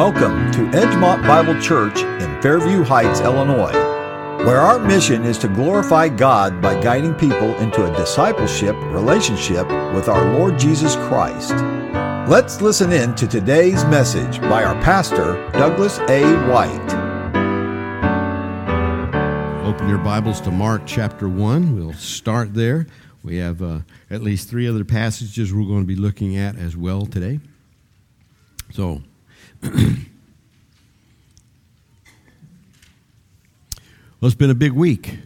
Welcome to Edgemont Bible Church in Fairview Heights, Illinois, where our mission is to glorify God by guiding people into a discipleship relationship with our Lord Jesus Christ. Let's listen in to today's message by our pastor, Douglas A. White. Open your Bibles to Mark chapter 1. We'll start there. We have uh, at least three other passages we're going to be looking at as well today. So, well, it's been a big week.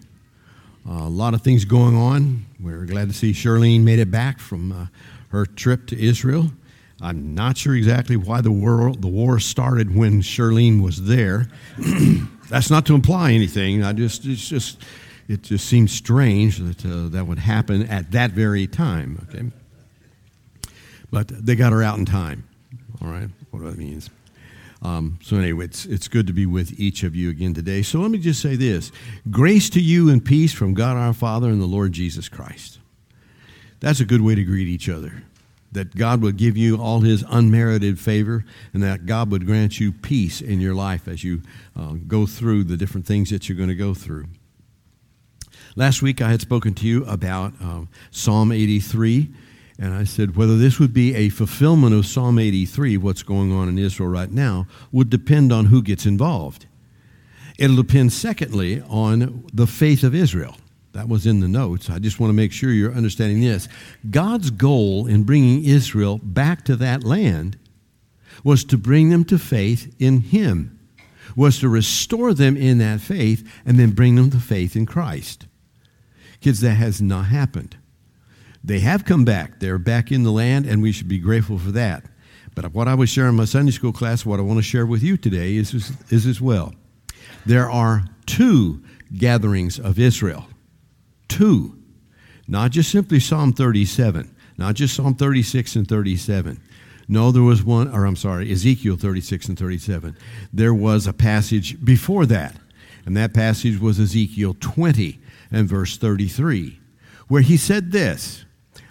Uh, a lot of things going on. We're glad to see Charlene made it back from uh, her trip to Israel. I'm not sure exactly why the war, the war started when Charlene was there. That's not to imply anything. I just it's just it just seems strange that uh, that would happen at that very time. Okay, but they got her out in time. All right, what that means. Um, so anyway, it's it's good to be with each of you again today. So let me just say this: grace to you and peace from God our Father and the Lord Jesus Christ. That's a good way to greet each other that God would give you all his unmerited favor and that God would grant you peace in your life as you uh, go through the different things that you're going to go through. Last week I had spoken to you about um, Psalm 83, and I said whether this would be a fulfillment of Psalm 83, what's going on in Israel right now, would depend on who gets involved. It'll depend, secondly, on the faith of Israel. That was in the notes. I just want to make sure you're understanding this. God's goal in bringing Israel back to that land was to bring them to faith in Him, was to restore them in that faith, and then bring them to faith in Christ. Kids, that has not happened. They have come back. They're back in the land, and we should be grateful for that. But what I was sharing in my Sunday school class, what I want to share with you today is, is as well. There are two gatherings of Israel two, not just simply Psalm 37, not just Psalm 36 and 37. No, there was one, or I'm sorry, Ezekiel 36 and 37. There was a passage before that, and that passage was Ezekiel 20 and verse 33, where he said this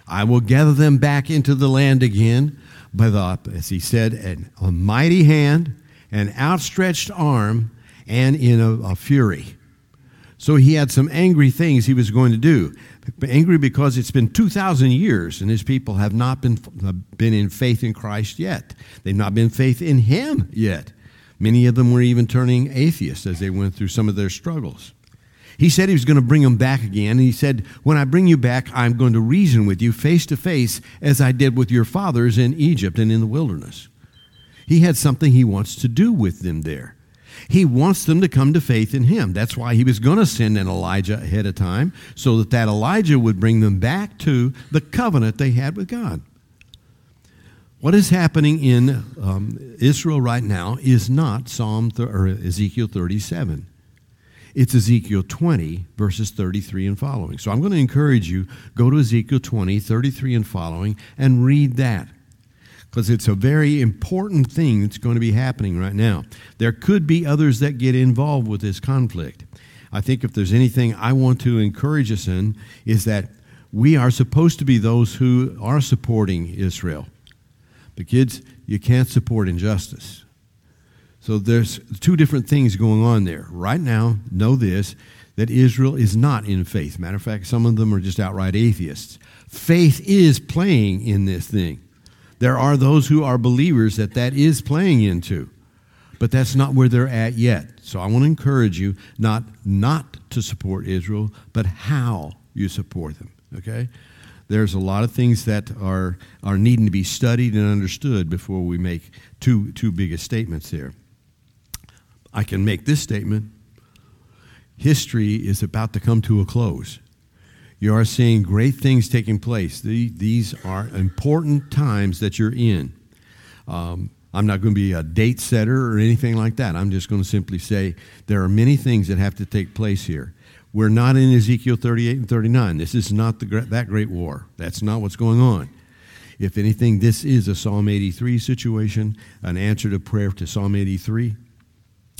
I will gather them back into the land again by the, as he said, an, a mighty hand, an outstretched arm, and in a, a fury. So he had some angry things he was going to do. Angry because it's been 2,000 years and his people have not been, been in faith in Christ yet. They've not been faith in him yet. Many of them were even turning atheists as they went through some of their struggles. He said he was going to bring them back again. He said, When I bring you back, I'm going to reason with you face to face as I did with your fathers in Egypt and in the wilderness. He had something he wants to do with them there. He wants them to come to faith in him. That's why he was going to send an Elijah ahead of time, so that that Elijah would bring them back to the covenant they had with God. What is happening in um, Israel right now is not Psalm th- or Ezekiel 37. It's Ezekiel 20, verses 33 and following. So I'm going to encourage you, go to Ezekiel 20, 33 and following, and read that because it's a very important thing that's going to be happening right now. There could be others that get involved with this conflict. I think if there's anything I want to encourage us in, is that we are supposed to be those who are supporting Israel. The kids, you can't support injustice. So there's two different things going on there. Right now, know this that Israel is not in faith. Matter of fact, some of them are just outright atheists. Faith is playing in this thing. There are those who are believers that that is playing into, but that's not where they're at yet. So I want to encourage you not not to support Israel, but how you support them. Okay, there's a lot of things that are are needing to be studied and understood before we make too too big a statements there. I can make this statement: history is about to come to a close. You are seeing great things taking place. These are important times that you're in. Um, I'm not going to be a date setter or anything like that. I'm just going to simply say there are many things that have to take place here. We're not in Ezekiel 38 and 39. This is not the, that great war. That's not what's going on. If anything, this is a Psalm 83 situation, an answer to prayer to Psalm 83,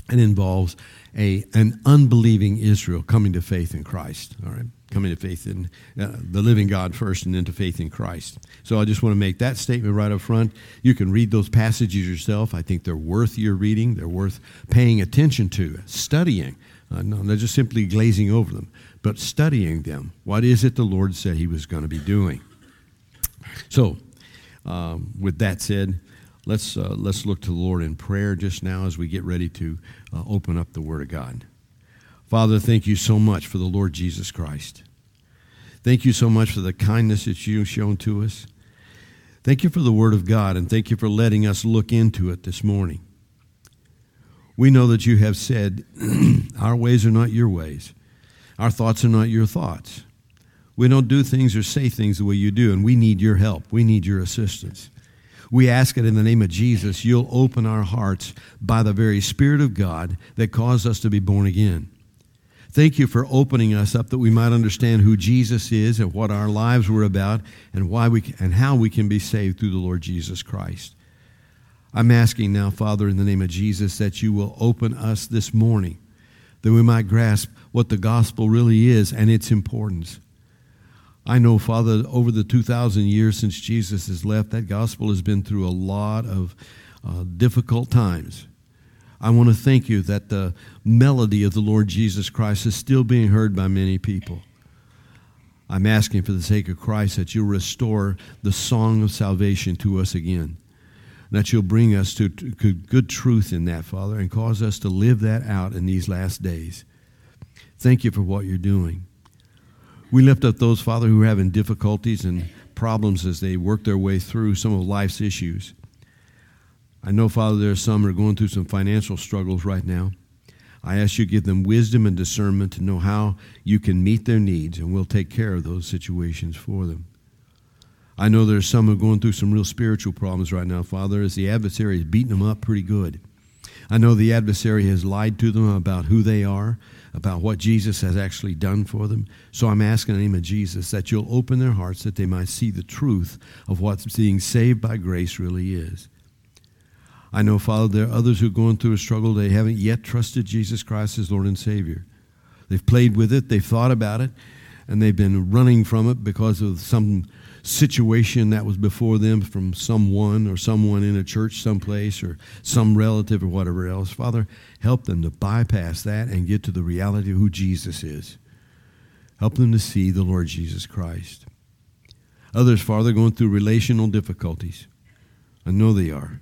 and involves a, an unbelieving Israel coming to faith in Christ. All right? coming to faith in uh, the living God first and then to faith in Christ. So I just want to make that statement right up front. You can read those passages yourself. I think they're worth your reading, they're worth paying attention to, studying. Uh, no, not just simply glazing over them, but studying them. What is it the Lord said He was going to be doing? So, um, with that said, let's, uh, let's look to the Lord in prayer just now as we get ready to uh, open up the Word of God. Father, thank you so much for the Lord Jesus Christ. Thank you so much for the kindness that you've shown to us. Thank you for the Word of God, and thank you for letting us look into it this morning. We know that you have said, Our ways are not your ways, our thoughts are not your thoughts. We don't do things or say things the way you do, and we need your help. We need your assistance. We ask it in the name of Jesus. You'll open our hearts by the very Spirit of God that caused us to be born again. Thank you for opening us up that we might understand who Jesus is and what our lives were about and why we and how we can be saved through the Lord Jesus Christ. I'm asking now, Father, in the name of Jesus, that you will open us this morning that we might grasp what the gospel really is and its importance. I know, Father, over the 2,000 years since Jesus has left, that gospel has been through a lot of uh, difficult times. I want to thank you that the melody of the Lord Jesus Christ is still being heard by many people. I'm asking for the sake of Christ that you'll restore the song of salvation to us again. That you'll bring us to, to good truth in that, Father, and cause us to live that out in these last days. Thank you for what you're doing. We lift up those, Father, who are having difficulties and problems as they work their way through some of life's issues. I know, Father, there are some who are going through some financial struggles right now. I ask you to give them wisdom and discernment to know how you can meet their needs, and we'll take care of those situations for them. I know there are some who are going through some real spiritual problems right now, Father, as the adversary is beating them up pretty good. I know the adversary has lied to them about who they are, about what Jesus has actually done for them. So I'm asking in the name of Jesus that you'll open their hearts that they might see the truth of what being saved by grace really is. I know, Father, there are others who are going through a struggle. They haven't yet trusted Jesus Christ as Lord and Savior. They've played with it, they've thought about it, and they've been running from it because of some situation that was before them from someone or someone in a church someplace or some relative or whatever else. Father, help them to bypass that and get to the reality of who Jesus is. Help them to see the Lord Jesus Christ. Others, Father, going through relational difficulties. I know they are.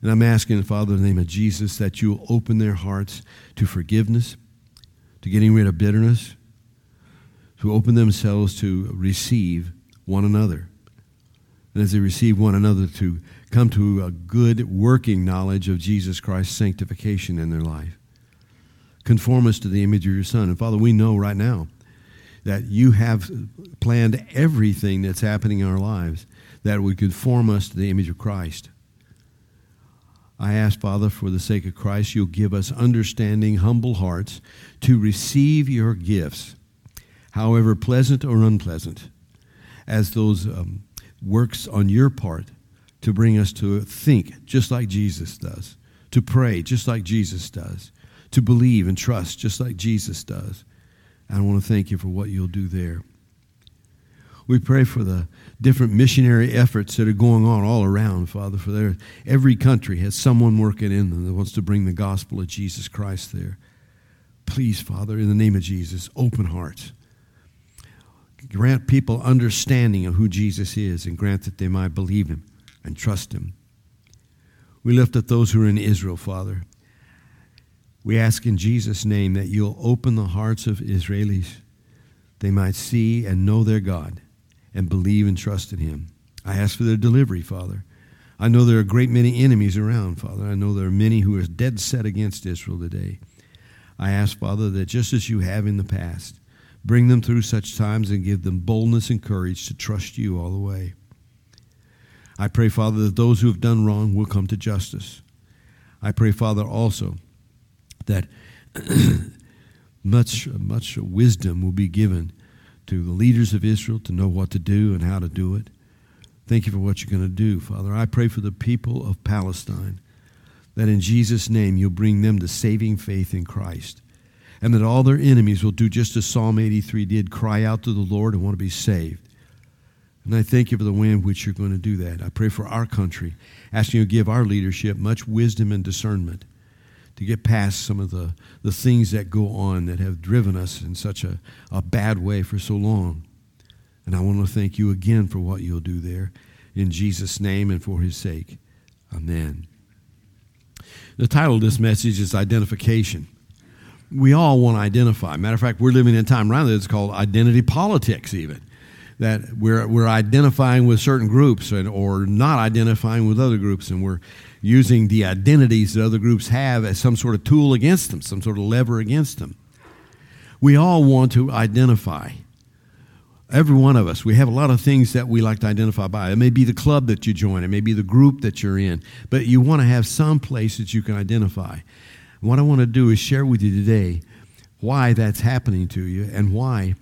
And I'm asking, Father, in the name of Jesus, that you will open their hearts to forgiveness, to getting rid of bitterness, to open themselves to receive one another. And as they receive one another, to come to a good working knowledge of Jesus Christ's sanctification in their life. Conform us to the image of your Son. And Father, we know right now that you have planned everything that's happening in our lives that would conform us to the image of Christ. I ask, Father, for the sake of Christ, you'll give us understanding, humble hearts to receive your gifts, however pleasant or unpleasant as those um, works on your part to bring us to think just like Jesus does, to pray just like Jesus does, to believe and trust just like Jesus does. I want to thank you for what you'll do there. We pray for the different missionary efforts that are going on all around, Father, for there, every country has someone working in them that wants to bring the gospel of Jesus Christ there. Please, Father, in the name of Jesus, open hearts grant people understanding of who Jesus is and grant that they might believe him and trust him. We lift up those who are in Israel, Father. We ask in Jesus' name that you'll open the hearts of Israelis. They might see and know their God and believe and trust in him. I ask for their delivery, Father. I know there are a great many enemies around, Father. I know there are many who are dead set against Israel today. I ask, Father, that just as you have in the past, Bring them through such times and give them boldness and courage to trust you all the way. I pray, Father, that those who have done wrong will come to justice. I pray, Father, also that much, much wisdom will be given to the leaders of Israel to know what to do and how to do it. Thank you for what you're going to do, Father. I pray for the people of Palestine that in Jesus' name you'll bring them to saving faith in Christ and that all their enemies will do just as Psalm 83 did cry out to the Lord and want to be saved. And I thank you for the way in which you're going to do that. I pray for our country, asking you to give our leadership much wisdom and discernment to get past some of the, the things that go on that have driven us in such a, a bad way for so long. And I want to thank you again for what you'll do there. In Jesus' name and for his sake. Amen. The title of this message is Identification. We all want to identify. Matter of fact, we're living in a time around that's called identity politics, even. That we're, we're identifying with certain groups and, or not identifying with other groups, and we're using the identities that other groups have as some sort of tool against them, some sort of lever against them. We all want to identify. Every one of us, we have a lot of things that we like to identify by. It may be the club that you join, it may be the group that you're in, but you want to have some place that you can identify. What I want to do is share with you today why that's happening to you and why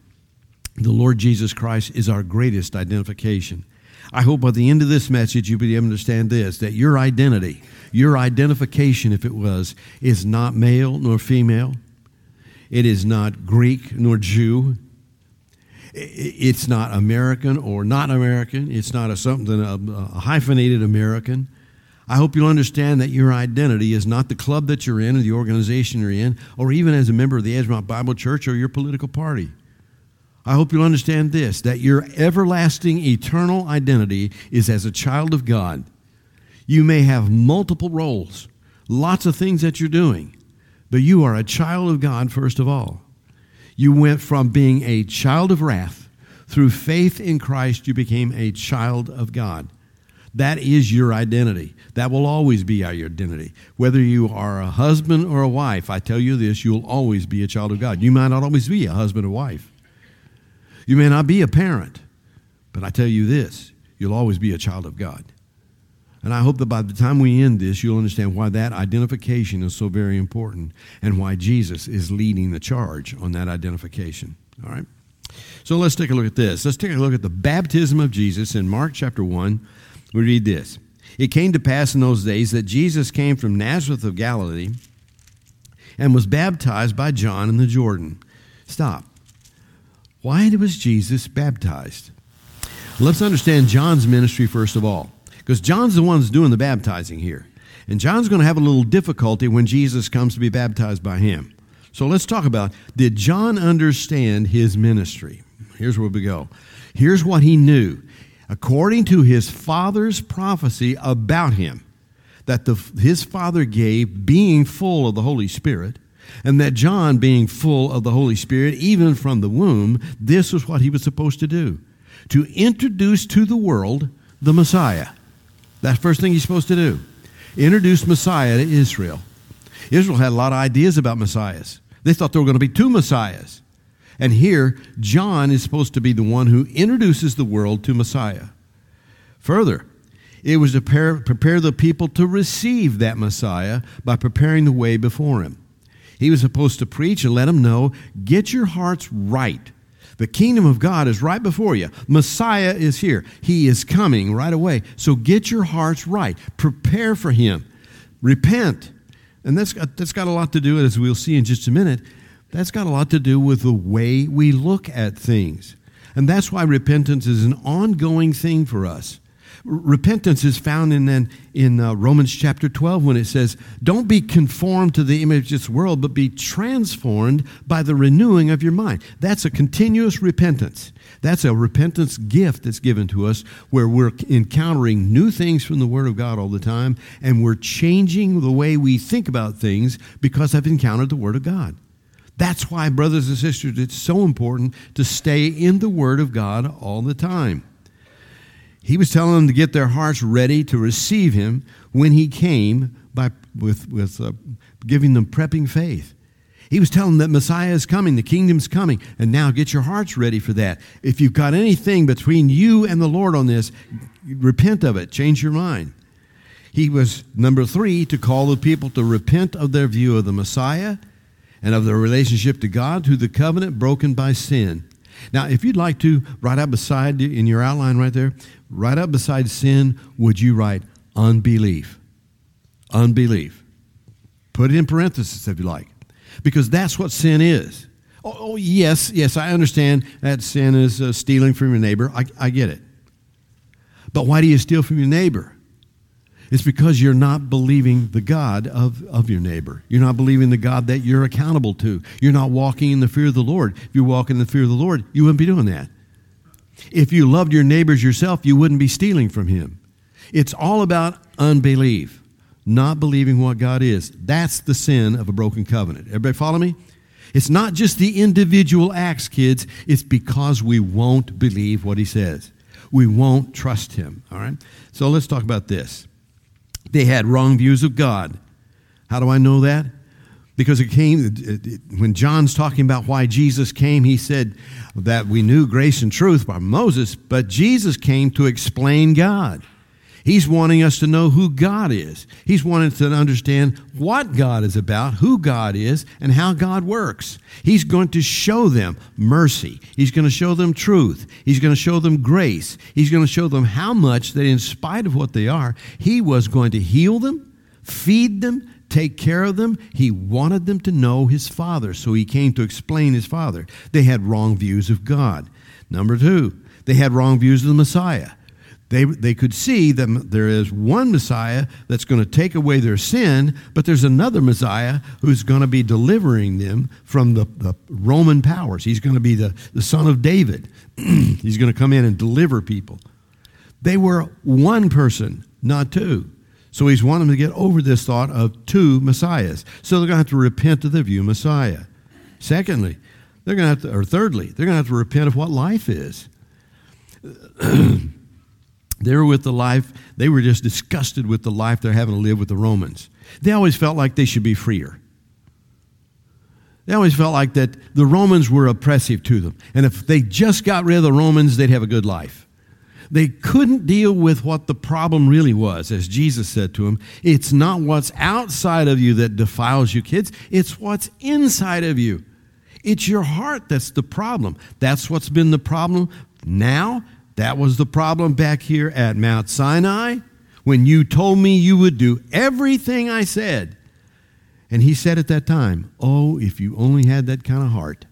the Lord Jesus Christ is our greatest identification. I hope by the end of this message you'll be able to understand this that your identity, your identification, if it was, is not male nor female. It is not Greek nor Jew. It's not American or not American. It's not a something a, a hyphenated American. I hope you'll understand that your identity is not the club that you're in or the organization you're in, or even as a member of the Edgemont Bible Church or your political party. I hope you'll understand this that your everlasting, eternal identity is as a child of God. You may have multiple roles, lots of things that you're doing, but you are a child of God first of all. You went from being a child of wrath. Through faith in Christ, you became a child of God. That is your identity. That will always be our identity. Whether you are a husband or a wife, I tell you this, you'll always be a child of God. You might not always be a husband or wife. You may not be a parent, but I tell you this, you'll always be a child of God. And I hope that by the time we end this, you'll understand why that identification is so very important and why Jesus is leading the charge on that identification. All right? So let's take a look at this. Let's take a look at the baptism of Jesus in Mark chapter 1. We read this It came to pass in those days that Jesus came from Nazareth of Galilee and was baptized by John in the Jordan. Stop. Why was Jesus baptized? Let's understand John's ministry first of all. Because John's the one doing the baptizing here. And John's going to have a little difficulty when Jesus comes to be baptized by him. So let's talk about did John understand his ministry? Here's where we go. Here's what he knew. According to his father's prophecy about him, that the, his father gave, being full of the Holy Spirit, and that John, being full of the Holy Spirit, even from the womb, this was what he was supposed to do to introduce to the world the Messiah. That's the first thing he's supposed to do. Introduce Messiah to Israel. Israel had a lot of ideas about messiahs. They thought there were going to be two messiahs. And here, John is supposed to be the one who introduces the world to Messiah. Further, it was to prepare, the people to receive that Messiah by preparing the way before him. He was supposed to preach and let them know get your hearts right the kingdom of God is right before you. Messiah is here. He is coming right away. So get your hearts right. Prepare for him. Repent. And that's got, that's got a lot to do, as we'll see in just a minute, that's got a lot to do with the way we look at things. And that's why repentance is an ongoing thing for us repentance is found in, in, in uh, Romans chapter 12 when it says, Don't be conformed to the image of this world, but be transformed by the renewing of your mind. That's a continuous repentance. That's a repentance gift that's given to us where we're encountering new things from the Word of God all the time and we're changing the way we think about things because I've encountered the Word of God. That's why, brothers and sisters, it's so important to stay in the Word of God all the time. He was telling them to get their hearts ready to receive him when he came by, with, with uh, giving them prepping faith. He was telling them that Messiah is coming, the kingdom's coming, and now get your hearts ready for that. If you've got anything between you and the Lord on this, repent of it, change your mind. He was, number three, to call the people to repent of their view of the Messiah and of their relationship to God through the covenant broken by sin. Now, if you'd like to, write out beside in your outline right there, right up beside sin, would you write unbelief? Unbelief. Put it in parentheses if you like. because that's what sin is. Oh, oh yes, yes, I understand that sin is uh, stealing from your neighbor. I, I get it. But why do you steal from your neighbor? It's because you're not believing the God of, of your neighbor. You're not believing the God that you're accountable to. You're not walking in the fear of the Lord. If you walk in the fear of the Lord, you wouldn't be doing that. If you loved your neighbors yourself, you wouldn't be stealing from him. It's all about unbelief, not believing what God is. That's the sin of a broken covenant. Everybody follow me? It's not just the individual acts, kids. It's because we won't believe what he says. We won't trust him. All right? So let's talk about this. They had wrong views of God. How do I know that? Because it came, when John's talking about why Jesus came, he said that we knew grace and truth by Moses, but Jesus came to explain God. He's wanting us to know who God is. He's wanting us to understand what God is about, who God is, and how God works. He's going to show them mercy. He's going to show them truth. He's going to show them grace. He's going to show them how much that, in spite of what they are, He was going to heal them, feed them, take care of them. He wanted them to know His Father, so He came to explain His Father. They had wrong views of God. Number two, they had wrong views of the Messiah. They, they could see that there is one Messiah that's going to take away their sin, but there's another Messiah who's going to be delivering them from the, the Roman powers. He's going to be the, the son of David. He's going to come in and deliver people. They were one person, not two. So he's wanting them to get over this thought of two Messiahs. So they're going to have to repent of the view Messiah. Secondly, they're going to have to, or thirdly, they're going to have to repent of what life is. They were with the life, they were just disgusted with the life they're having to live with the Romans. They always felt like they should be freer. They always felt like that the Romans were oppressive to them. And if they just got rid of the Romans, they'd have a good life. They couldn't deal with what the problem really was, as Jesus said to them. It's not what's outside of you that defiles you, kids, it's what's inside of you. It's your heart that's the problem. That's what's been the problem now that was the problem back here at Mount Sinai when you told me you would do everything I said. And he said at that time, Oh, if you only had that kind of heart.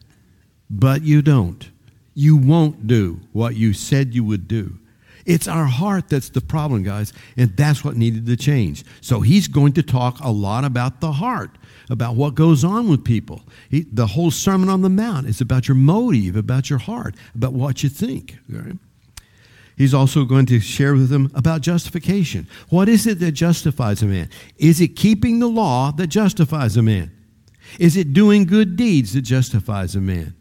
But you don't. You won't do what you said you would do. It's our heart that's the problem, guys, and that's what needed to change. So he's going to talk a lot about the heart, about what goes on with people. He, the whole Sermon on the Mount is about your motive, about your heart, about what you think. Right? He's also going to share with them about justification. What is it that justifies a man? Is it keeping the law that justifies a man? Is it doing good deeds that justifies a man?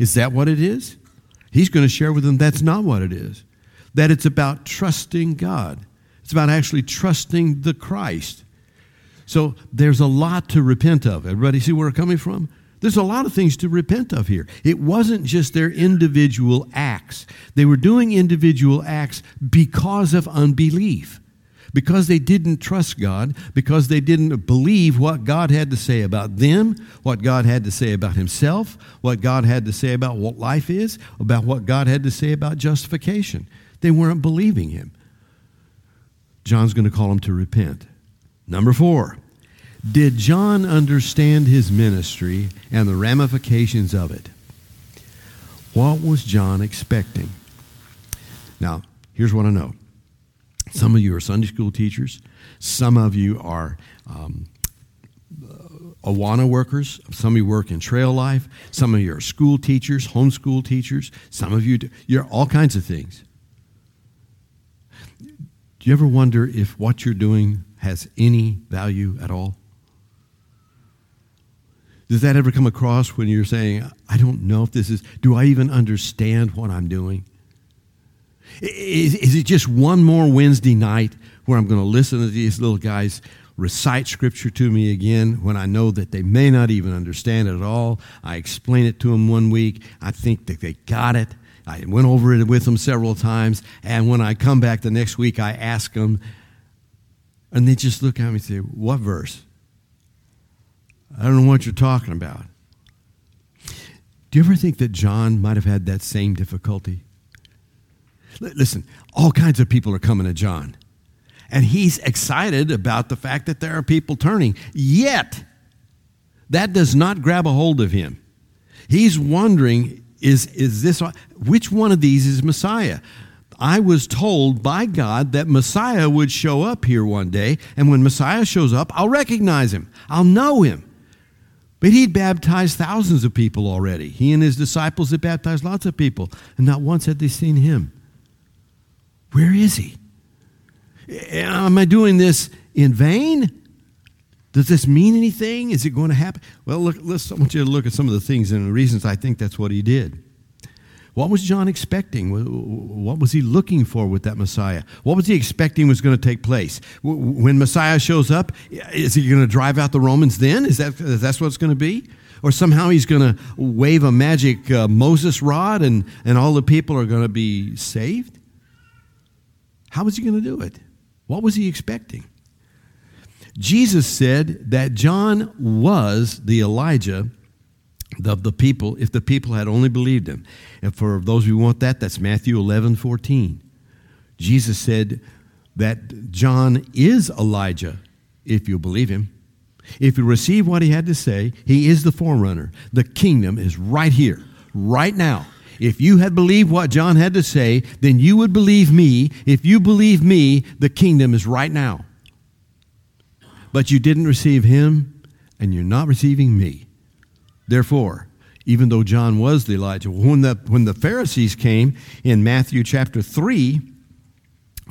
Is that what it is? He's going to share with them that's not what it is. That it's about trusting God. It's about actually trusting the Christ. So there's a lot to repent of. Everybody see where we're coming from? There's a lot of things to repent of here. It wasn't just their individual acts, they were doing individual acts because of unbelief. Because they didn't trust God, because they didn't believe what God had to say about them, what God had to say about Himself, what God had to say about what life is, about what God had to say about justification. They weren't believing Him. John's going to call them to repent. Number four, did John understand his ministry and the ramifications of it? What was John expecting? Now, here's what I know. Some of you are Sunday school teachers. Some of you are um, Awana workers. Some of you work in trail life. Some of you are school teachers, homeschool teachers. Some of you, do, you're all kinds of things. Do you ever wonder if what you're doing has any value at all? Does that ever come across when you're saying, I don't know if this is, do I even understand what I'm doing? Is, is it just one more Wednesday night where I'm going to listen to these little guys recite scripture to me again when I know that they may not even understand it at all? I explain it to them one week. I think that they got it. I went over it with them several times. And when I come back the next week, I ask them, and they just look at me and say, What verse? I don't know what you're talking about. Do you ever think that John might have had that same difficulty? L- listen, all kinds of people are coming to John, and he's excited about the fact that there are people turning. Yet, That does not grab a hold of him. He's wondering is, is this, which one of these is Messiah? I was told by God that Messiah would show up here one day, and when Messiah shows up, I'll recognize him, I'll know him. But he'd baptized thousands of people already. He and his disciples had baptized lots of people, and not once had they seen him. Where is he? Eh, am I doing this in vain? Does this mean anything? Is it going to happen? Well, look, let's, I want you to look at some of the things and the reasons I think that's what he did. What was John expecting? What was he looking for with that Messiah? What was he expecting was going to take place? When Messiah shows up, is he going to drive out the Romans then? Is that that's what it's going to be? Or somehow he's going to wave a magic uh, Moses rod and, and all the people are going to be saved? How was he going to do it? What was he expecting? Jesus said that John was the Elijah of the people if the people had only believed him. And for those who want that, that's Matthew 11 14. Jesus said that John is Elijah if you believe him. If you receive what he had to say, he is the forerunner. The kingdom is right here, right now. If you had believed what John had to say, then you would believe me. If you believe me, the kingdom is right now. But you didn't receive him, and you're not receiving me. Therefore, even though John was the Elijah, when the, when the Pharisees came in Matthew chapter 3,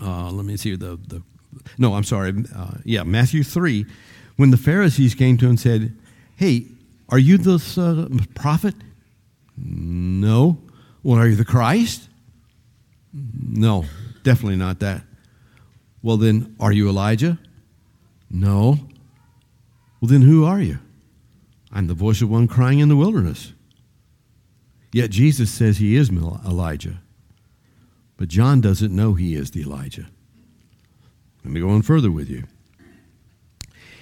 uh, let me see the, the no, I'm sorry, uh, yeah, Matthew 3, when the Pharisees came to him and said, Hey, are you the uh, prophet? No. Well, are you the Christ? No, definitely not that. Well, then, are you Elijah? No. Well, then, who are you? I'm the voice of one crying in the wilderness. Yet Jesus says he is Elijah. But John doesn't know he is the Elijah. Let me go on further with you.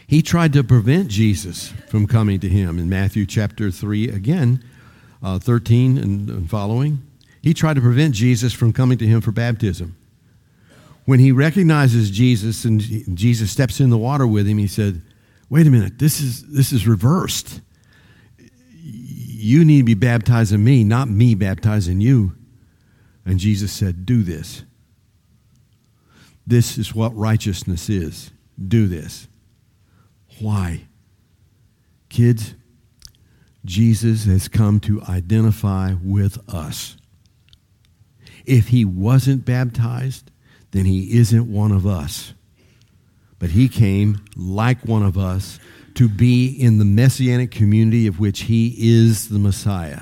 He tried to prevent Jesus from coming to him in Matthew chapter 3, again, uh, 13 and, and following. He tried to prevent Jesus from coming to him for baptism. When he recognizes Jesus and Jesus steps in the water with him, he said, wait a minute, this is, this is reversed. You need to be baptizing me, not me baptizing you. And Jesus said, Do this. This is what righteousness is. Do this. Why? Kids, Jesus has come to identify with us. If he wasn't baptized, then he isn't one of us. But he came like one of us to be in the messianic community of which he is the Messiah.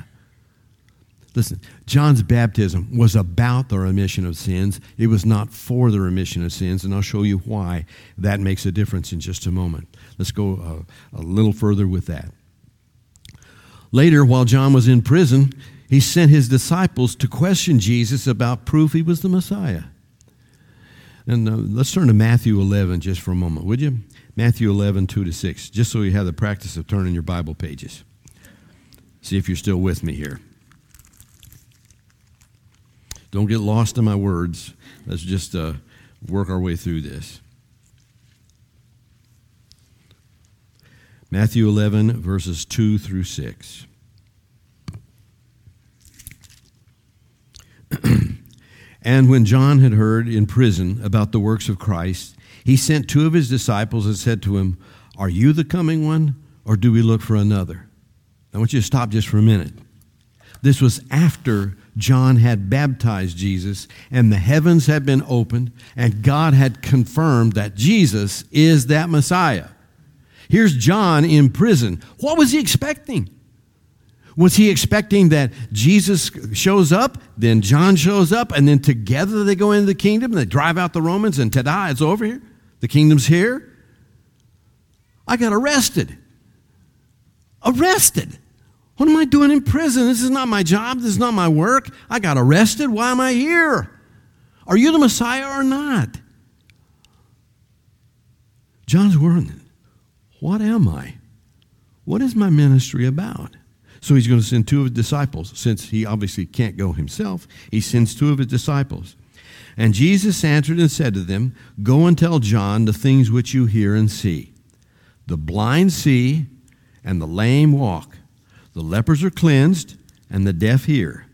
Listen, John's baptism was about the remission of sins. It was not for the remission of sins, and I'll show you why that makes a difference in just a moment. Let's go a, a little further with that. Later, while John was in prison, he sent his disciples to question Jesus about proof he was the Messiah. And uh, let's turn to Matthew 11 just for a moment, would you? Matthew 11, 2 to 6, just so you have the practice of turning your Bible pages. See if you're still with me here. Don't get lost in my words. Let's just uh, work our way through this. Matthew 11, verses 2 through 6. And when John had heard in prison about the works of Christ, he sent two of his disciples and said to him, Are you the coming one, or do we look for another? I want you to stop just for a minute. This was after John had baptized Jesus, and the heavens had been opened, and God had confirmed that Jesus is that Messiah. Here's John in prison. What was he expecting? Was he expecting that Jesus shows up, then John shows up, and then together they go into the kingdom, and they drive out the Romans, and ta-da, it's over here? The kingdom's here? I got arrested. Arrested. What am I doing in prison? This is not my job. This is not my work. I got arrested. Why am I here? Are you the Messiah or not? John's wondering, what am I? What is my ministry about? So he's going to send two of his disciples. Since he obviously can't go himself, he sends two of his disciples. And Jesus answered and said to them, Go and tell John the things which you hear and see. The blind see, and the lame walk, the lepers are cleansed, and the deaf hear.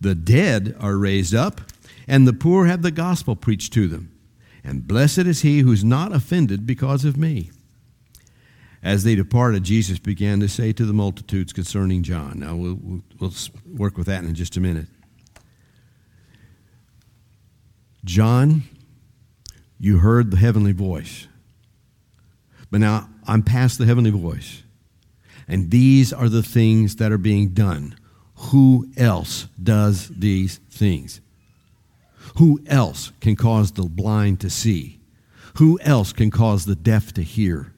The dead are raised up, and the poor have the gospel preached to them. And blessed is he who is not offended because of me. As they departed, Jesus began to say to the multitudes concerning John. Now, we'll, we'll, we'll work with that in just a minute. John, you heard the heavenly voice. But now I'm past the heavenly voice. And these are the things that are being done. Who else does these things? Who else can cause the blind to see? Who else can cause the deaf to hear?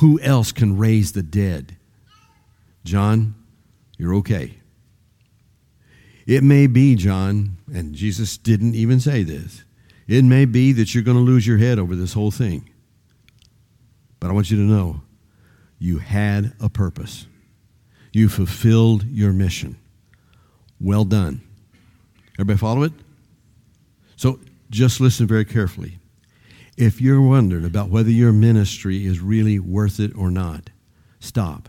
Who else can raise the dead? John, you're okay. It may be, John, and Jesus didn't even say this, it may be that you're going to lose your head over this whole thing. But I want you to know you had a purpose, you fulfilled your mission. Well done. Everybody follow it? So just listen very carefully. If you're wondering about whether your ministry is really worth it or not, stop.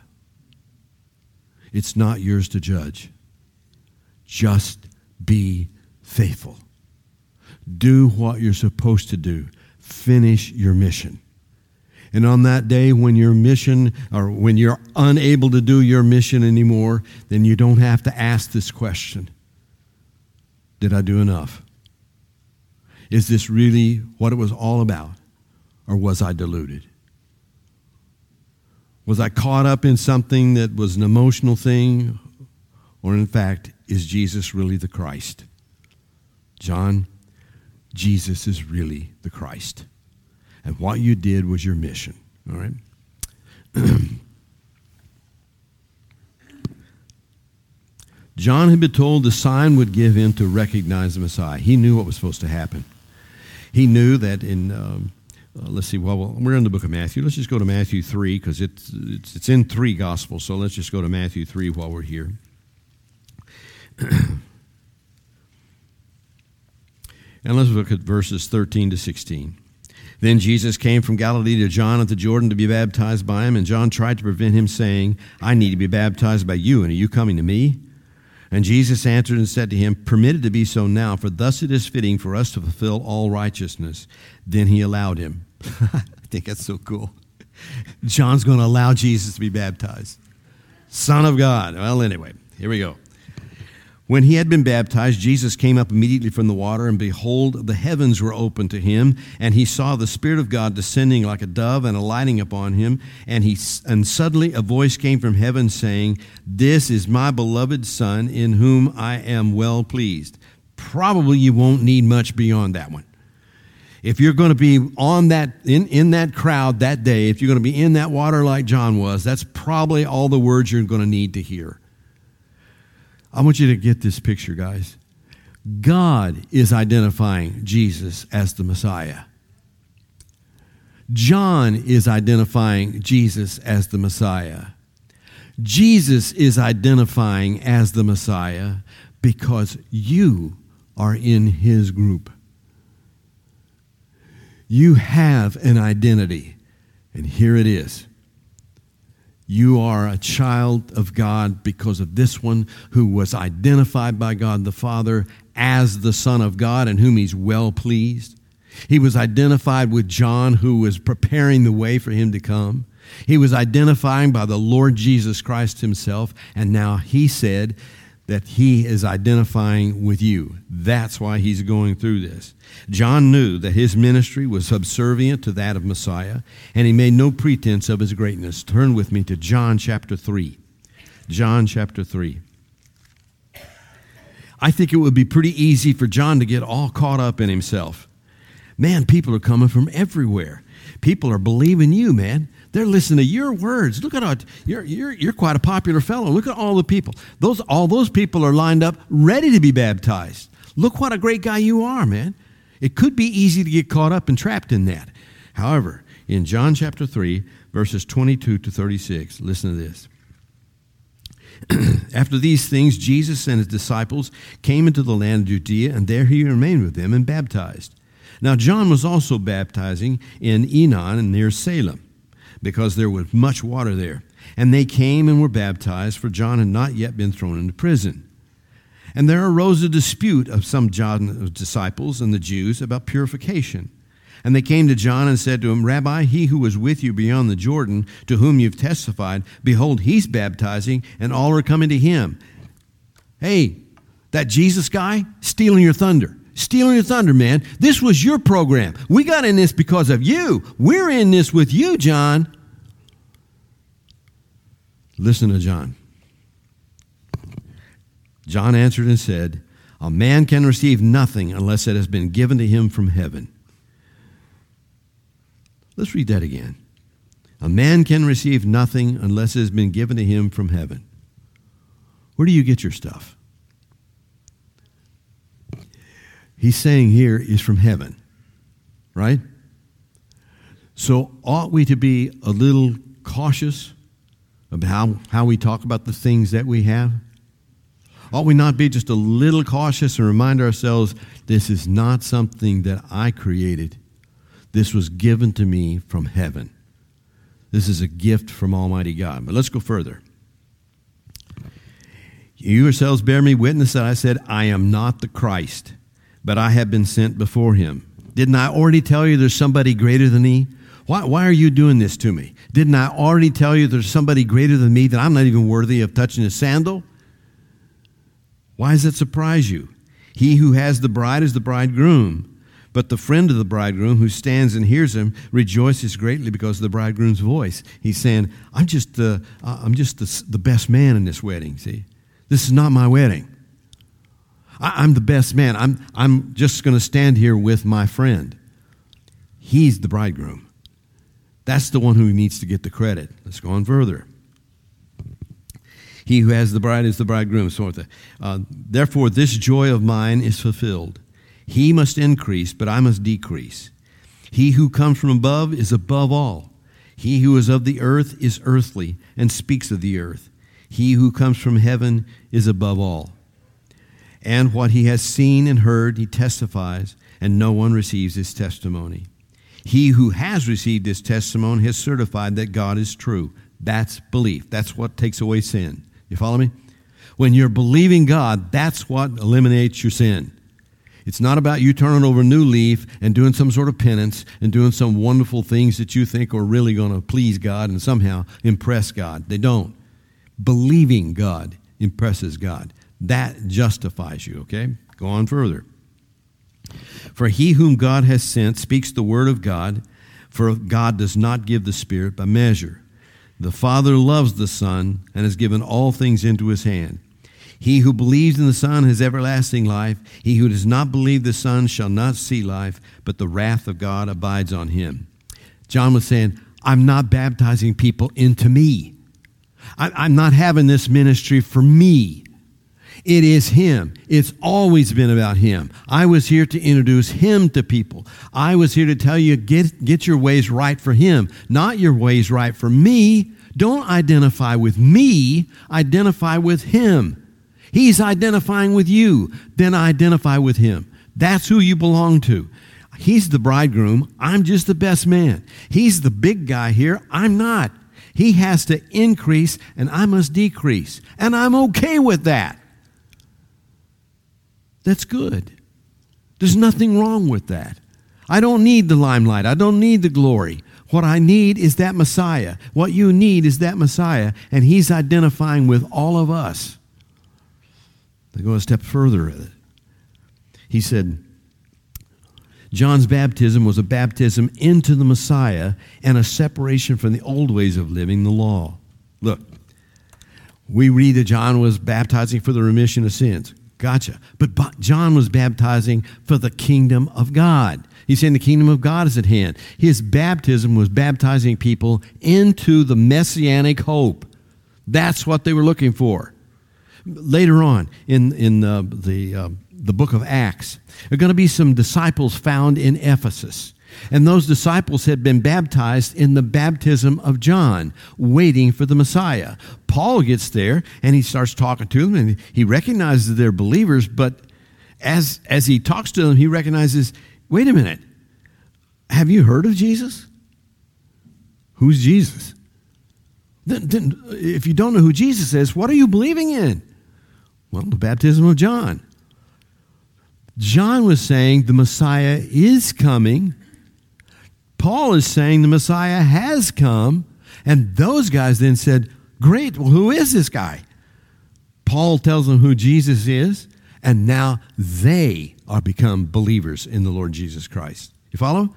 It's not yours to judge. Just be faithful. Do what you're supposed to do. Finish your mission. And on that day, when your mission, or when you're unable to do your mission anymore, then you don't have to ask this question Did I do enough? Is this really what it was all about? Or was I deluded? Was I caught up in something that was an emotional thing? Or in fact, is Jesus really the Christ? John, Jesus is really the Christ. And what you did was your mission. All right? John had been told the sign would give him to recognize the Messiah. He knew what was supposed to happen. He knew that in, um, uh, let's see, well, we're in the book of Matthew. Let's just go to Matthew 3 because it's, it's, it's in three Gospels. So let's just go to Matthew 3 while we're here. and let's look at verses 13 to 16. Then Jesus came from Galilee to John at the Jordan to be baptized by him, and John tried to prevent him, saying, I need to be baptized by you, and are you coming to me? And Jesus answered and said to him, Permitted to be so now, for thus it is fitting for us to fulfill all righteousness. Then he allowed him. I think that's so cool. John's going to allow Jesus to be baptized. Son of God. Well, anyway, here we go. When he had been baptized, Jesus came up immediately from the water, and behold, the heavens were opened to him, and he saw the Spirit of God descending like a dove and alighting upon him. And, he, and suddenly a voice came from heaven saying, This is my beloved Son, in whom I am well pleased. Probably you won't need much beyond that one. If you're going to be on that, in, in that crowd that day, if you're going to be in that water like John was, that's probably all the words you're going to need to hear. I want you to get this picture, guys. God is identifying Jesus as the Messiah. John is identifying Jesus as the Messiah. Jesus is identifying as the Messiah because you are in his group. You have an identity, and here it is. You are a child of God because of this one who was identified by God the Father as the Son of God and whom he's well pleased. He was identified with John, who was preparing the way for him to come. He was identifying by the Lord Jesus Christ himself, and now he said, that he is identifying with you. That's why he's going through this. John knew that his ministry was subservient to that of Messiah, and he made no pretense of his greatness. Turn with me to John chapter 3. John chapter 3. I think it would be pretty easy for John to get all caught up in himself. Man, people are coming from everywhere. People are believing you, man. They're listening to your words. Look at how you're, you're, you're quite a popular fellow. Look at all the people. Those, all those people are lined up ready to be baptized. Look what a great guy you are, man. It could be easy to get caught up and trapped in that. However, in John chapter 3, verses 22 to 36, listen to this. After these things, Jesus and his disciples came into the land of Judea, and there he remained with them and baptized. Now, John was also baptizing in Aenon near Salem because there was much water there. And they came and were baptized, for John had not yet been thrown into prison. And there arose a dispute of some John's disciples and the Jews about purification. And they came to John and said to him, Rabbi, he who was with you beyond the Jordan, to whom you've testified, behold, he's baptizing, and all are coming to him. Hey, that Jesus guy, stealing your thunder. Stealing your thunder, man. This was your program. We got in this because of you. We're in this with you, John. Listen to John. John answered and said, A man can receive nothing unless it has been given to him from heaven. Let's read that again. A man can receive nothing unless it has been given to him from heaven. Where do you get your stuff? He's saying here is from heaven, right? So ought we to be a little cautious about how, how we talk about the things that we have? Ought we not be just a little cautious and remind ourselves this is not something that I created? This was given to me from heaven. This is a gift from Almighty God. But let's go further. You yourselves bear me witness that I said, I am not the Christ, but I have been sent before him. Didn't I already tell you there's somebody greater than me? Why, why are you doing this to me? Didn't I already tell you there's somebody greater than me that I'm not even worthy of touching his sandal? Why does that surprise you? He who has the bride is the bridegroom. But the friend of the bridegroom who stands and hears him rejoices greatly because of the bridegroom's voice. He's saying, I'm just, the, I'm just the, the best man in this wedding, see? This is not my wedding. I, I'm the best man. I'm, I'm just going to stand here with my friend. He's the bridegroom. That's the one who needs to get the credit. Let's go on further. He who has the bride is the bridegroom. So uh, therefore, this joy of mine is fulfilled. He must increase, but I must decrease. He who comes from above is above all. He who is of the earth is earthly and speaks of the earth. He who comes from heaven is above all. And what he has seen and heard, he testifies, and no one receives his testimony. He who has received his testimony has certified that God is true. That's belief. That's what takes away sin. You follow me? When you're believing God, that's what eliminates your sin. It's not about you turning over a new leaf and doing some sort of penance and doing some wonderful things that you think are really going to please God and somehow impress God. They don't. Believing God impresses God. That justifies you, okay? Go on further. For he whom God has sent speaks the word of God, for God does not give the Spirit by measure. The Father loves the Son and has given all things into his hand. He who believes in the Son has everlasting life. He who does not believe the Son shall not see life, but the wrath of God abides on him. John was saying, I'm not baptizing people into me. I'm not having this ministry for me. It is Him. It's always been about Him. I was here to introduce Him to people. I was here to tell you get, get your ways right for Him, not your ways right for me. Don't identify with me, identify with Him. He's identifying with you, then identify with Him. That's who you belong to. He's the bridegroom. I'm just the best man. He's the big guy here. I'm not. He has to increase and I must decrease. And I'm okay with that. That's good. There's nothing wrong with that. I don't need the limelight. I don't need the glory. What I need is that Messiah. What you need is that Messiah, and He's identifying with all of us. They go a step further with it. He said, John's baptism was a baptism into the Messiah and a separation from the old ways of living the law. Look, we read that John was baptizing for the remission of sins. Gotcha. But John was baptizing for the kingdom of God. He's saying the kingdom of God is at hand. His baptism was baptizing people into the messianic hope. That's what they were looking for. Later on in, in uh, the, uh, the book of Acts, there are going to be some disciples found in Ephesus. And those disciples had been baptized in the baptism of John, waiting for the Messiah. Paul gets there and he starts talking to them and he recognizes they're believers, but as, as he talks to them, he recognizes wait a minute, have you heard of Jesus? Who's Jesus? Then, then, if you don't know who Jesus is, what are you believing in? Well, the baptism of John. John was saying the Messiah is coming. Paul is saying the Messiah has come. And those guys then said, Great, well, who is this guy? Paul tells them who Jesus is, and now they are become believers in the Lord Jesus Christ. You follow?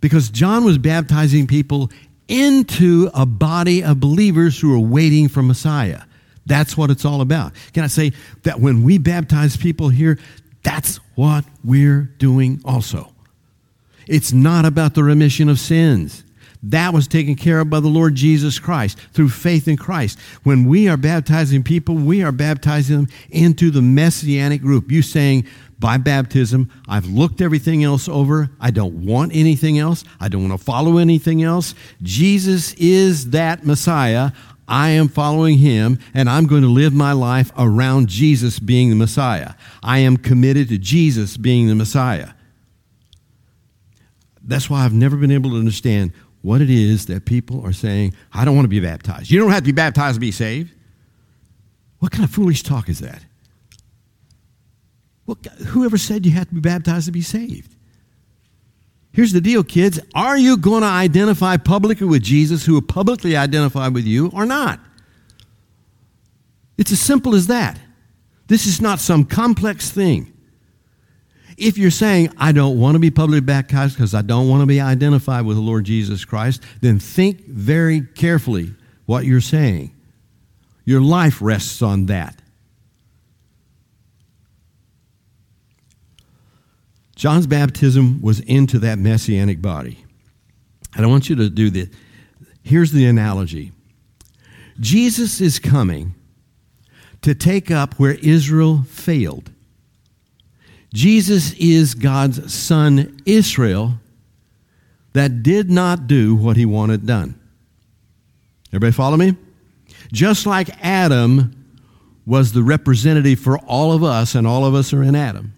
Because John was baptizing people into a body of believers who are waiting for Messiah. That's what it's all about. Can I say that when we baptize people here, that's what we're doing also. It's not about the remission of sins. That was taken care of by the Lord Jesus Christ through faith in Christ. When we are baptizing people, we are baptizing them into the messianic group. You saying, by baptism, I've looked everything else over. I don't want anything else. I don't want to follow anything else. Jesus is that Messiah. I am following him, and I'm going to live my life around Jesus being the Messiah. I am committed to Jesus being the Messiah. That's why I've never been able to understand what it is that people are saying, I don't want to be baptized. You don't have to be baptized to be saved. What kind of foolish talk is that? What, whoever said you have to be baptized to be saved? Here's the deal, kids. Are you going to identify publicly with Jesus who will publicly identify with you or not? It's as simple as that. This is not some complex thing. If you're saying, I don't want to be publicly baptized because I don't want to be identified with the Lord Jesus Christ, then think very carefully what you're saying. Your life rests on that. John's baptism was into that messianic body. And I want you to do this. Here's the analogy Jesus is coming to take up where Israel failed. Jesus is God's son, Israel, that did not do what he wanted done. Everybody follow me? Just like Adam was the representative for all of us, and all of us are in Adam,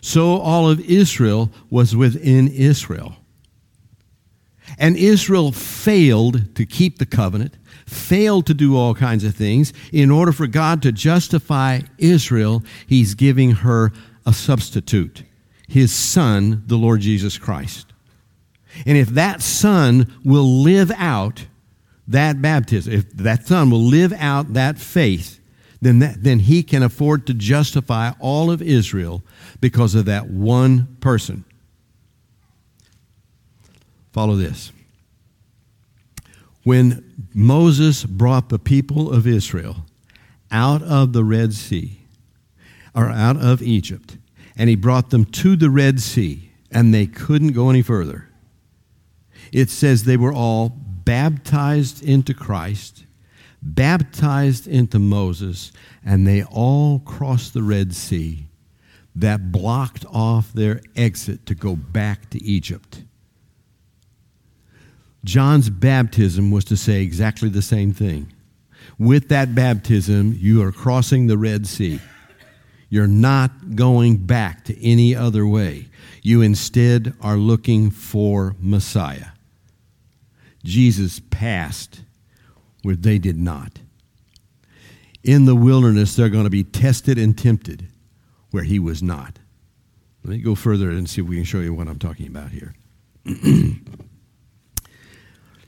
so all of Israel was within Israel. And Israel failed to keep the covenant, failed to do all kinds of things. In order for God to justify Israel, He's giving her a substitute, his son, the Lord Jesus Christ. And if that son will live out that baptism, if that son will live out that faith, then, that, then he can afford to justify all of Israel because of that one person. Follow this. When Moses brought the people of Israel out of the Red Sea, or out of Egypt, and he brought them to the Red Sea, and they couldn't go any further. It says they were all baptized into Christ, baptized into Moses, and they all crossed the Red Sea that blocked off their exit to go back to Egypt. John's baptism was to say exactly the same thing. With that baptism, you are crossing the Red Sea. You're not going back to any other way. You instead are looking for Messiah. Jesus passed where they did not. In the wilderness, they're going to be tested and tempted where he was not. Let me go further and see if we can show you what I'm talking about here.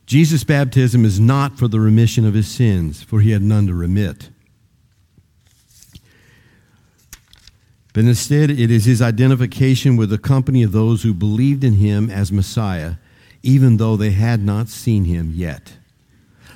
Jesus' baptism is not for the remission of his sins, for he had none to remit. But instead, it is his identification with the company of those who believed in him as Messiah, even though they had not seen him yet.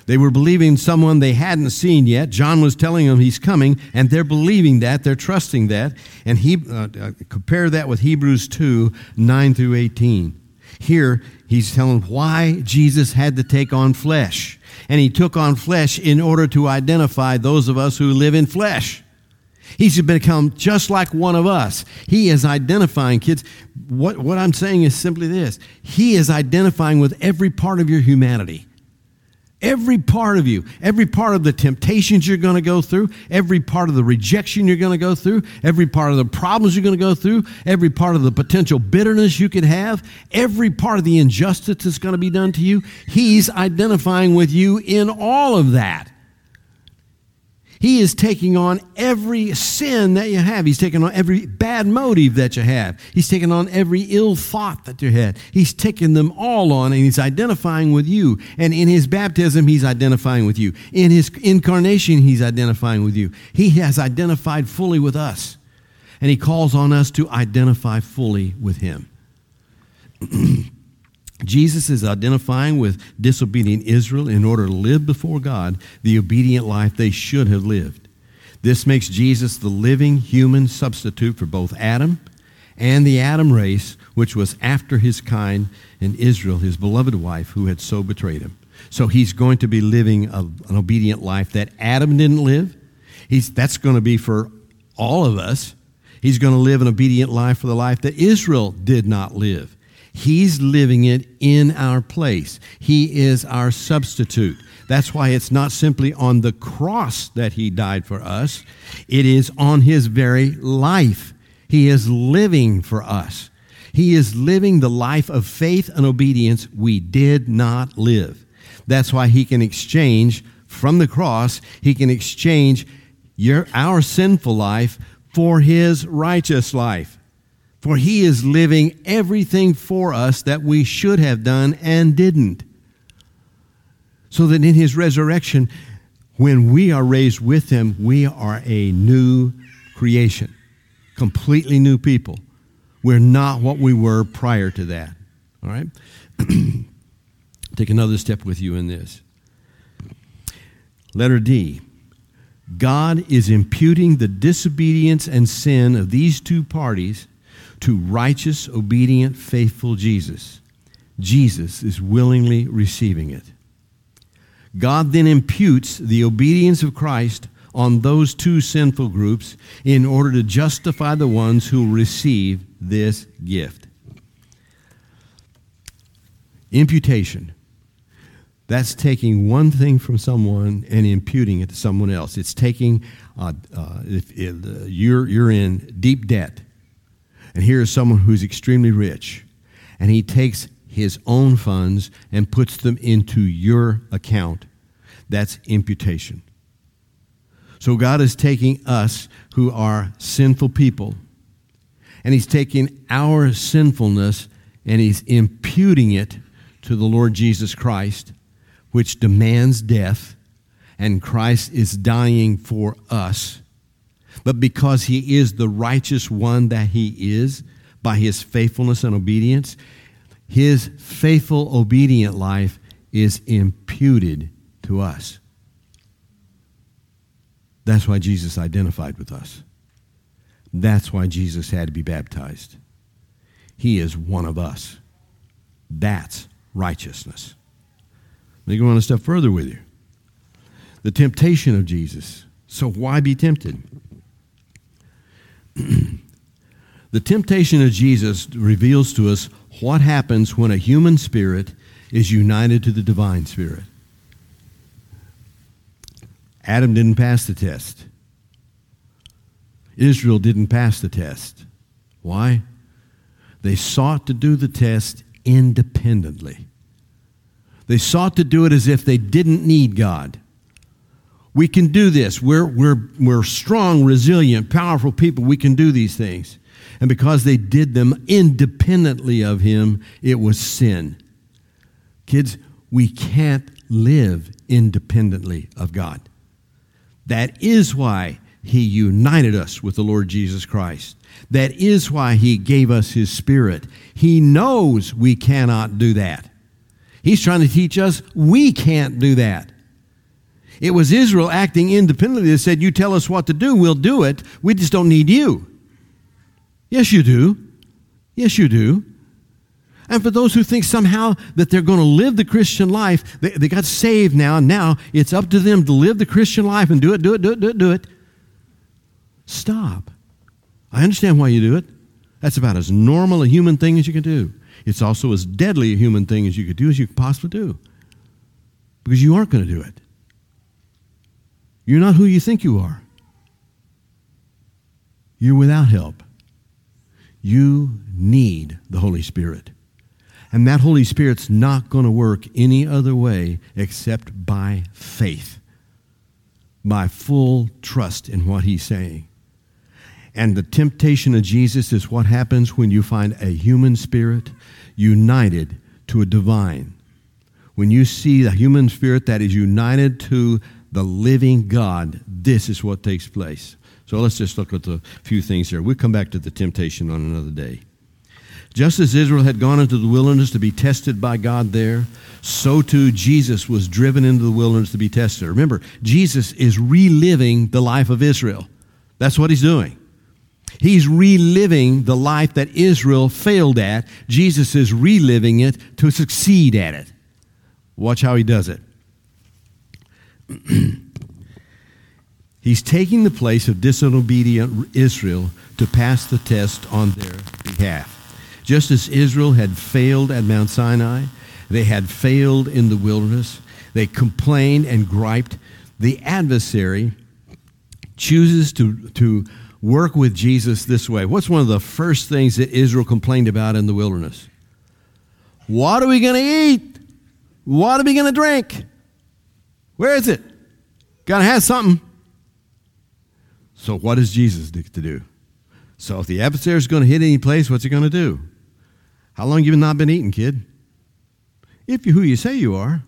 They were believing someone they hadn't seen yet. John was telling them he's coming, and they're believing that. They're trusting that. And he, uh, uh, compare that with Hebrews 2 9 through 18. Here, he's telling why Jesus had to take on flesh. And he took on flesh in order to identify those of us who live in flesh. He's become just like one of us. He is identifying, kids. What, what I'm saying is simply this He is identifying with every part of your humanity. Every part of you, every part of the temptations you're going to go through, every part of the rejection you're going to go through, every part of the problems you're going to go through, every part of the potential bitterness you could have, every part of the injustice that's going to be done to you, He's identifying with you in all of that. He is taking on every sin that you have. He's taking on every bad motive that you have. He's taking on every ill thought that you had. He's taking them all on and he's identifying with you. And in his baptism, he's identifying with you. In his incarnation, he's identifying with you. He has identified fully with us. And he calls on us to identify fully with him. Jesus is identifying with disobedient Israel in order to live before God the obedient life they should have lived. This makes Jesus the living human substitute for both Adam and the Adam race, which was after his kind, and Israel, his beloved wife, who had so betrayed him. So he's going to be living a, an obedient life that Adam didn't live. He's, that's going to be for all of us. He's going to live an obedient life for the life that Israel did not live. He's living it in our place. He is our substitute. That's why it's not simply on the cross that He died for us, it is on His very life. He is living for us. He is living the life of faith and obedience we did not live. That's why He can exchange from the cross, He can exchange your, our sinful life for His righteous life. For he is living everything for us that we should have done and didn't. So that in his resurrection, when we are raised with him, we are a new creation, completely new people. We're not what we were prior to that. All right? Take another step with you in this. Letter D. God is imputing the disobedience and sin of these two parties to righteous, obedient, faithful Jesus. Jesus is willingly receiving it. God then imputes the obedience of Christ on those two sinful groups in order to justify the ones who receive this gift. Imputation. That's taking one thing from someone and imputing it to someone else. It's taking, uh, uh, if, if, uh, you're, you're in deep debt and here is someone who's extremely rich, and he takes his own funds and puts them into your account. That's imputation. So God is taking us who are sinful people, and he's taking our sinfulness and he's imputing it to the Lord Jesus Christ, which demands death, and Christ is dying for us but because he is the righteous one that he is by his faithfulness and obedience, his faithful, obedient life is imputed to us. That's why Jesus identified with us. That's why Jesus had to be baptized. He is one of us. That's righteousness. Let me go on a step further with you. The temptation of Jesus. So, why be tempted? The temptation of Jesus reveals to us what happens when a human spirit is united to the divine spirit. Adam didn't pass the test. Israel didn't pass the test. Why? They sought to do the test independently. They sought to do it as if they didn't need God. We can do this. We're, we're, we're strong, resilient, powerful people. We can do these things. And because they did them independently of Him, it was sin. Kids, we can't live independently of God. That is why He united us with the Lord Jesus Christ. That is why He gave us His Spirit. He knows we cannot do that. He's trying to teach us we can't do that. It was Israel acting independently that said, You tell us what to do, we'll do it. We just don't need you. Yes, you do. Yes, you do. And for those who think somehow that they're going to live the Christian life, they, they got saved now, and now it's up to them to live the Christian life and do it, do it, do it, do it, do it. Stop. I understand why you do it. That's about as normal a human thing as you can do. It's also as deadly a human thing as you could do as you could possibly do. because you aren't going to do it. You're not who you think you are. You're without help. You need the Holy Spirit. And that Holy Spirit's not going to work any other way except by faith, by full trust in what He's saying. And the temptation of Jesus is what happens when you find a human spirit united to a divine. When you see the human spirit that is united to the living God, this is what takes place. So let's just look at a few things here. We'll come back to the temptation on another day. Just as Israel had gone into the wilderness to be tested by God there, so too Jesus was driven into the wilderness to be tested. Remember, Jesus is reliving the life of Israel. That's what he's doing. He's reliving the life that Israel failed at. Jesus is reliving it to succeed at it. Watch how he does it. He's taking the place of disobedient Israel to pass the test on their behalf. Just as Israel had failed at Mount Sinai, they had failed in the wilderness, they complained and griped. The adversary chooses to, to work with Jesus this way. What's one of the first things that Israel complained about in the wilderness? What are we going to eat? What are we going to drink? Where is it? Got to have something. So, what does Jesus to do? So, if the adversary is going to hit any place, what's he going to do? How long you not been eating, kid? If you're who you say you are,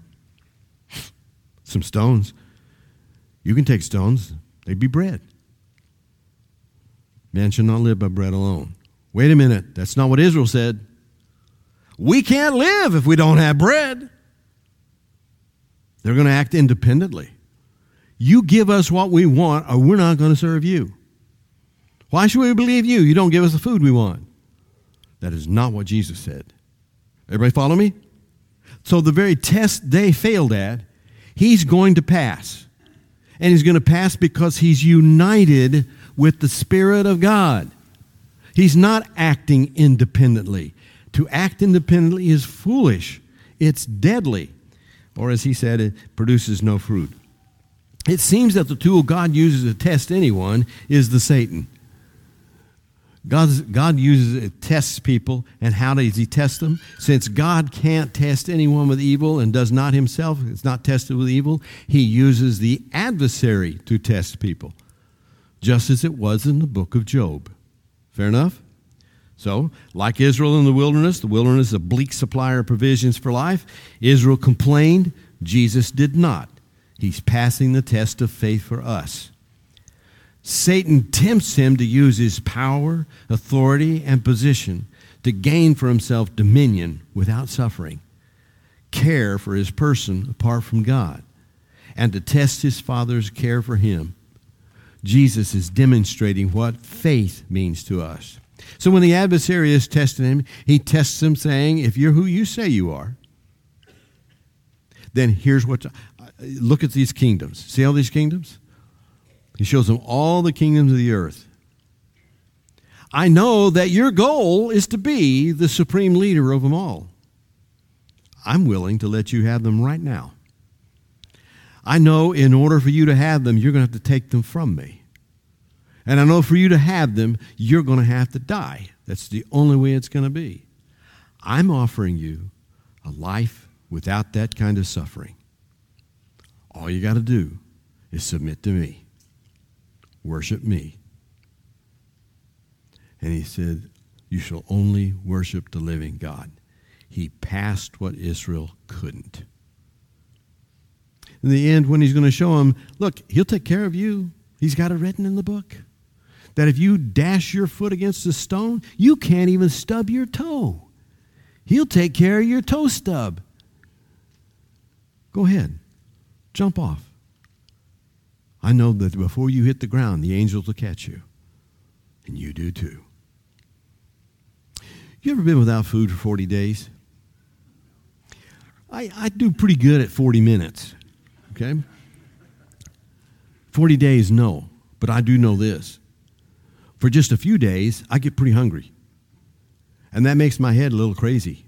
some stones. You can take stones, they'd be bread. Man shall not live by bread alone. Wait a minute, that's not what Israel said. We can't live if we don't have bread. They're going to act independently. You give us what we want, or we're not going to serve you. Why should we believe you? You don't give us the food we want. That is not what Jesus said. Everybody follow me? So, the very test they failed at, he's going to pass. And he's going to pass because he's united with the Spirit of God. He's not acting independently. To act independently is foolish, it's deadly. Or, as he said, it produces no fruit. It seems that the tool God uses to test anyone is the Satan. God's, God uses it, tests people, and how does He test them? Since God can't test anyone with evil and does not Himself, it's not tested with evil, He uses the adversary to test people, just as it was in the book of Job. Fair enough? So, like Israel in the wilderness, the wilderness is a bleak supplier of provisions for life. Israel complained, Jesus did not. He's passing the test of faith for us. Satan tempts him to use his power, authority, and position to gain for himself dominion without suffering, care for his person apart from God, and to test his Father's care for him. Jesus is demonstrating what faith means to us. So when the adversary is testing him, he tests him saying, If you're who you say you are, then here's what. Uh, look at these kingdoms. See all these kingdoms? He shows them all the kingdoms of the earth. I know that your goal is to be the supreme leader of them all. I'm willing to let you have them right now. I know in order for you to have them, you're going to have to take them from me. And I know for you to have them, you're going to have to die. That's the only way it's going to be. I'm offering you a life without that kind of suffering. All you got to do is submit to me worship me. And he said, You shall only worship the living God. He passed what Israel couldn't. In the end, when he's going to show him, look, he'll take care of you. He's got it written in the book that if you dash your foot against a stone, you can't even stub your toe. He'll take care of your toe stub. Go ahead, jump off. I know that before you hit the ground, the angels will catch you. And you do too. You ever been without food for 40 days? I, I do pretty good at 40 minutes. Okay? 40 days, no. But I do know this. For just a few days, I get pretty hungry. And that makes my head a little crazy.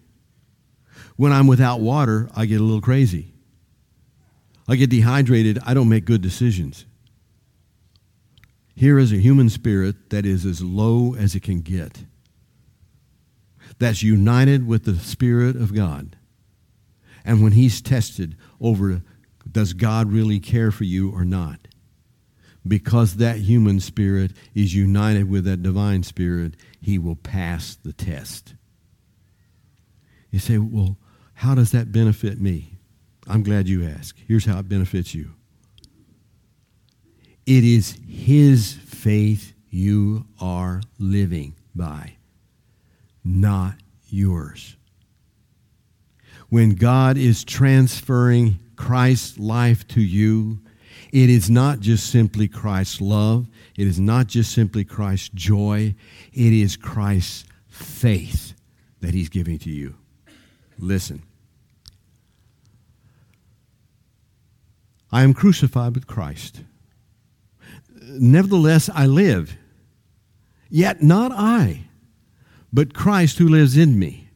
When I'm without water, I get a little crazy. I get dehydrated, I don't make good decisions. Here is a human spirit that is as low as it can get, that's united with the Spirit of God. And when he's tested over does God really care for you or not? Because that human spirit is united with that divine spirit, he will pass the test. You say, well, how does that benefit me? I'm glad you asked. Here's how it benefits you it is his faith you are living by, not yours. When God is transferring Christ's life to you, it is not just simply Christ's love, it is not just simply Christ's joy, it is Christ's faith that he's giving to you. Listen. I am crucified with Christ. Nevertheless, I live. Yet not I, but Christ who lives in me.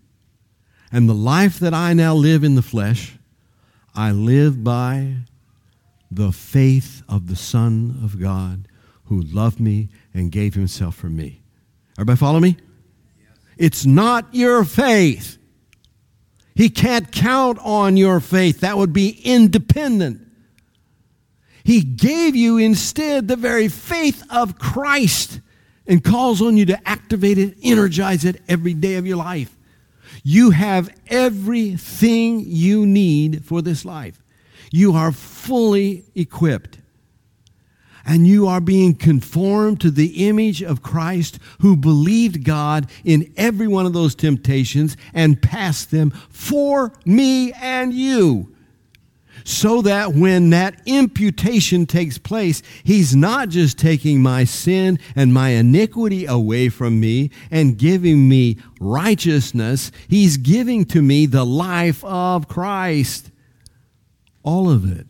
And the life that I now live in the flesh, I live by the faith of the Son of God who loved me and gave himself for me. Everybody follow me? It's not your faith. He can't count on your faith. That would be independent. He gave you instead the very faith of Christ and calls on you to activate it, energize it every day of your life. You have everything you need for this life. You are fully equipped. And you are being conformed to the image of Christ who believed God in every one of those temptations and passed them for me and you so that when that imputation takes place, he's not just taking my sin and my iniquity away from me and giving me righteousness, he's giving to me the life of Christ. All of it.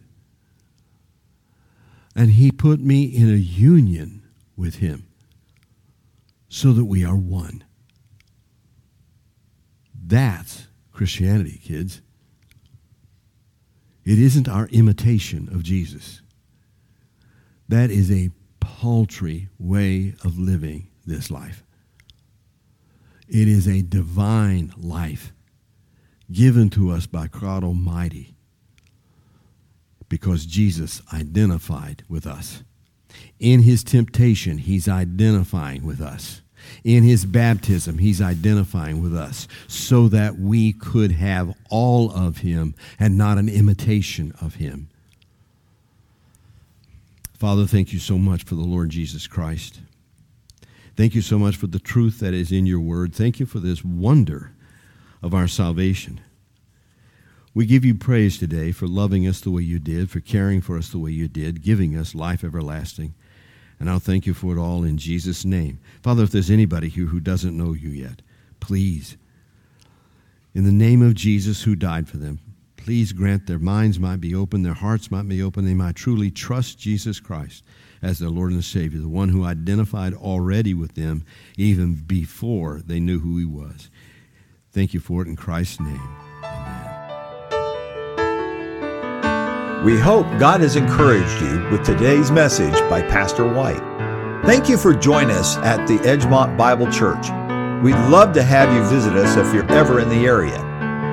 And he put me in a union with him so that we are one. That's Christianity, kids. It isn't our imitation of Jesus. That is a paltry way of living this life. It is a divine life given to us by God Almighty because Jesus identified with us. In his temptation, he's identifying with us. In his baptism, he's identifying with us so that we could have all of him and not an imitation of him. Father, thank you so much for the Lord Jesus Christ. Thank you so much for the truth that is in your word. Thank you for this wonder of our salvation. We give you praise today for loving us the way you did, for caring for us the way you did, giving us life everlasting. And I'll thank you for it all in Jesus' name. Father, if there's anybody here who doesn't know you yet, please, in the name of Jesus who died for them, please grant their minds might be open, their hearts might be open, they might truly trust Jesus Christ as their Lord and Savior, the one who identified already with them even before they knew who he was. Thank you for it in Christ's name. We hope God has encouraged you with today's message by Pastor White. Thank you for joining us at the Edgemont Bible Church. We'd love to have you visit us if you're ever in the area.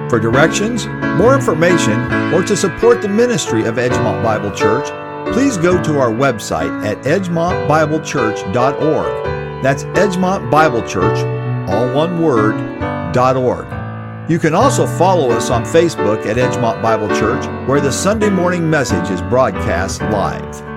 For directions, more information, or to support the ministry of Edgemont Bible Church, please go to our website at edgemontbiblechurch.org. That's Edgemont Bible Church, all one word, .org. You can also follow us on Facebook at Edgemont Bible Church, where the Sunday morning message is broadcast live.